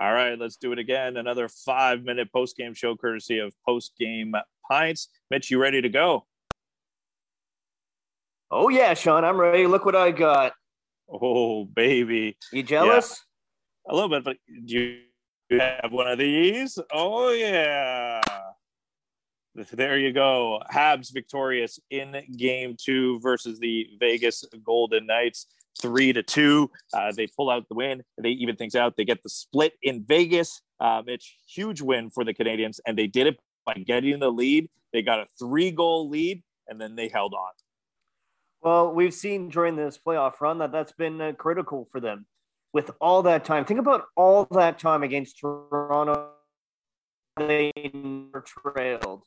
All right, let's do it again. Another five minute post game show courtesy of Post Game Pints. Mitch, you ready to go? Oh, yeah, Sean, I'm ready. Look what I got. Oh, baby. You jealous? Yeah. A little bit, but do you have one of these? Oh, yeah. There you go. Habs victorious in game two versus the Vegas Golden Knights three to two. Uh, they pull out the win. They even things out. They get the split in Vegas. Um, it's huge win for the Canadians, and they did it by getting the lead. They got a three goal lead, and then they held on. Well, we've seen during this playoff run that that's been uh, critical for them. With all that time, think about all that time against Toronto. They trailed.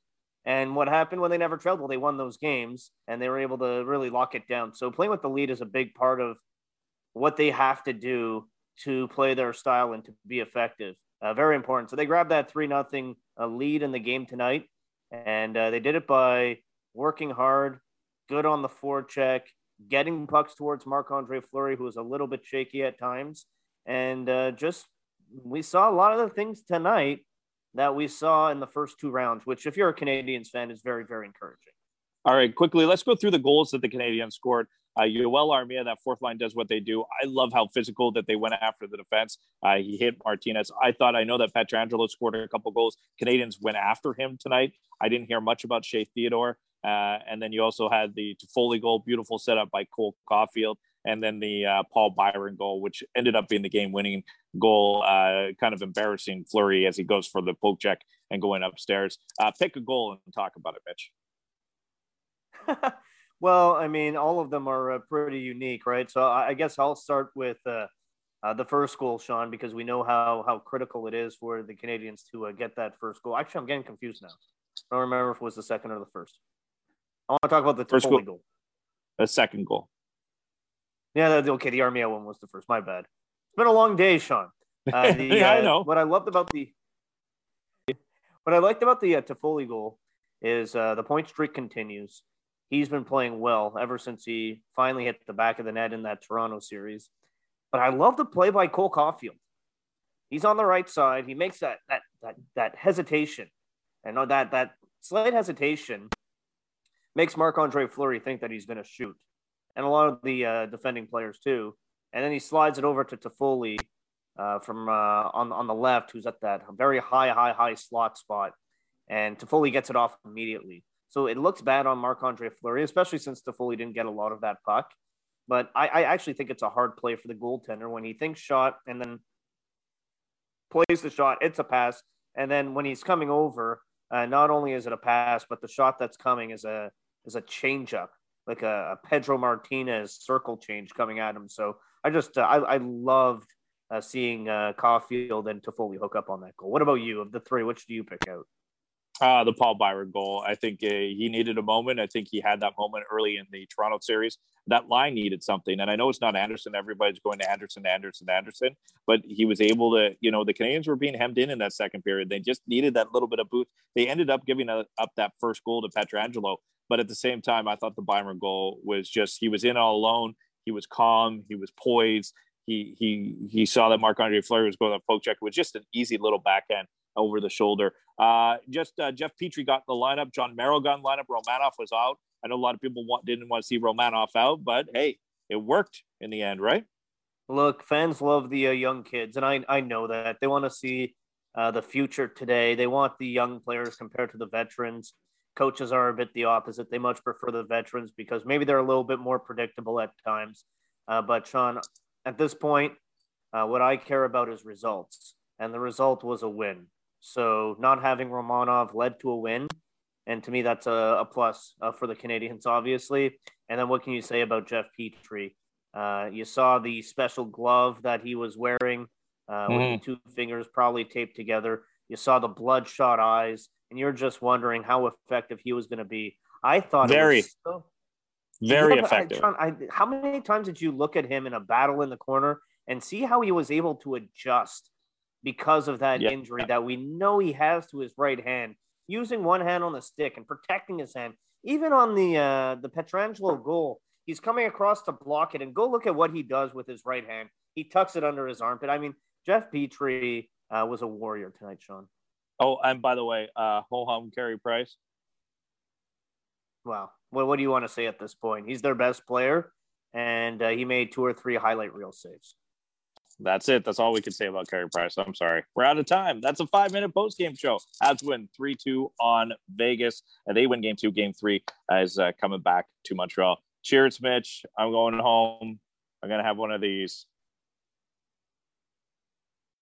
And what happened when they never trailed? Well, they won those games and they were able to really lock it down. So playing with the lead is a big part of what they have to do to play their style and to be effective. Uh, very important. So they grabbed that three nothing uh, lead in the game tonight, and uh, they did it by working hard, good on the forecheck, getting pucks towards Marc Andre Fleury, who was a little bit shaky at times, and uh, just we saw a lot of the things tonight that we saw in the first two rounds, which, if you're a Canadiens fan, is very, very encouraging. All right, quickly, let's go through the goals that the Canadiens scored. Uh, Joel Armia, that fourth line does what they do. I love how physical that they went after the defense. Uh, he hit Martinez. I thought I know that Pietrangelo scored a couple goals. Canadiens went after him tonight. I didn't hear much about Shea Theodore. Uh, and then you also had the Toffoli goal, beautiful setup by Cole Caufield and then the uh, Paul Byron goal, which ended up being the game-winning goal. Uh, kind of embarrassing Fleury as he goes for the poke check and going upstairs. Uh, pick a goal and talk about it, Mitch. well, I mean, all of them are uh, pretty unique, right? So I guess I'll start with uh, uh, the first goal, Sean, because we know how how critical it is for the Canadians to get that first goal. Actually, I'm getting confused now. I don't remember if it was the second or the first. I want to talk about the first goal. goal. The second goal. Yeah, okay. The Armia one was the first. My bad. It's been a long day, Sean. Uh, the, yeah, uh, I know. What I loved about the what I liked about the uh, Toffoli goal is uh, the point streak continues. He's been playing well ever since he finally hit the back of the net in that Toronto series. But I love the play by Cole Caufield. He's on the right side. He makes that that that that hesitation, and that that slight hesitation makes Marc Andre Fleury think that he's going to shoot and a lot of the uh, defending players too. And then he slides it over to Toffoli uh, from uh, on on the left, who's at that very high, high, high slot spot, and Toffoli gets it off immediately. So it looks bad on Marc Andre Fleury, especially since Toffoli didn't get a lot of that puck. But I, I actually think it's a hard play for the goaltender when he thinks shot and then plays the shot. It's a pass, and then when he's coming over, uh, not only is it a pass, but the shot that's coming is a is a changeup like a, a Pedro Martinez circle change coming at him. So I just uh, I, I loved uh, seeing uh, Caufield and Toffoli hook up on that goal. What about you? Of the three, which do you pick out? Uh, the Paul Byron goal. I think uh, he needed a moment. I think he had that moment early in the Toronto series. That line needed something. And I know it's not Anderson. Everybody's going to Anderson, Anderson, Anderson. But he was able to, you know, the Canadians were being hemmed in in that second period. They just needed that little bit of boost. They ended up giving a, up that first goal to Pietrangelo. But at the same time, I thought the Byron goal was just he was in all alone. He was calm. He was poised. He he he saw that Marc Andre Fleury was going to poke check. It was just an easy little backhand over the shoulder. Uh, just uh, Jeff Petry got the lineup. Jon Merrill got the lineup. Romanov was out. I know a lot of people want, didn't want to see Romanov out, but hey, it worked in the end, right? Look, fans love the uh, young kids, and I I know that they want to see uh, the future today. They want the young players compared to the veterans. Coaches are a bit the opposite. They much prefer the veterans because maybe they're a little bit more predictable at times. Uh, but Sean, at this point, uh, what I care about is results, and the result was a win. So not having Romanov led to a win, and to me that's a, a plus uh, for the Canadians, obviously. And then what can you say about Jeff Petry? Uh, you saw the special glove that he was wearing uh, mm-hmm. with the two fingers probably taped together. You saw the bloodshot eyes and you're just wondering how effective he was going to be. I thought very, so, very effective. John, I, how many times did you look at him in a battle in the corner and see how he was able to adjust because of that injury that we know he has to his right hand, using one hand on the stick and protecting his hand. Even on the uh, the Pietrangelo goal, he's coming across to block it, and go look at what he does with his right hand. He tucks it under his armpit. I mean, Jeff Petry uh, was a warrior tonight, Sean. Oh, and by the way, uh, ho hum Carey Price. Wow. Well, what do you want to say at this point? He's their best player, and uh, he made two or three highlight reel saves. That's it. That's all we can say about Carey Price. I'm sorry. We're out of time. That's a five minute post game show. Habs win 3 2 on Vegas. And they win game two. Game three is uh, coming back to Montreal. Cheers, Mitch. I'm going home. I'm going to have one of these.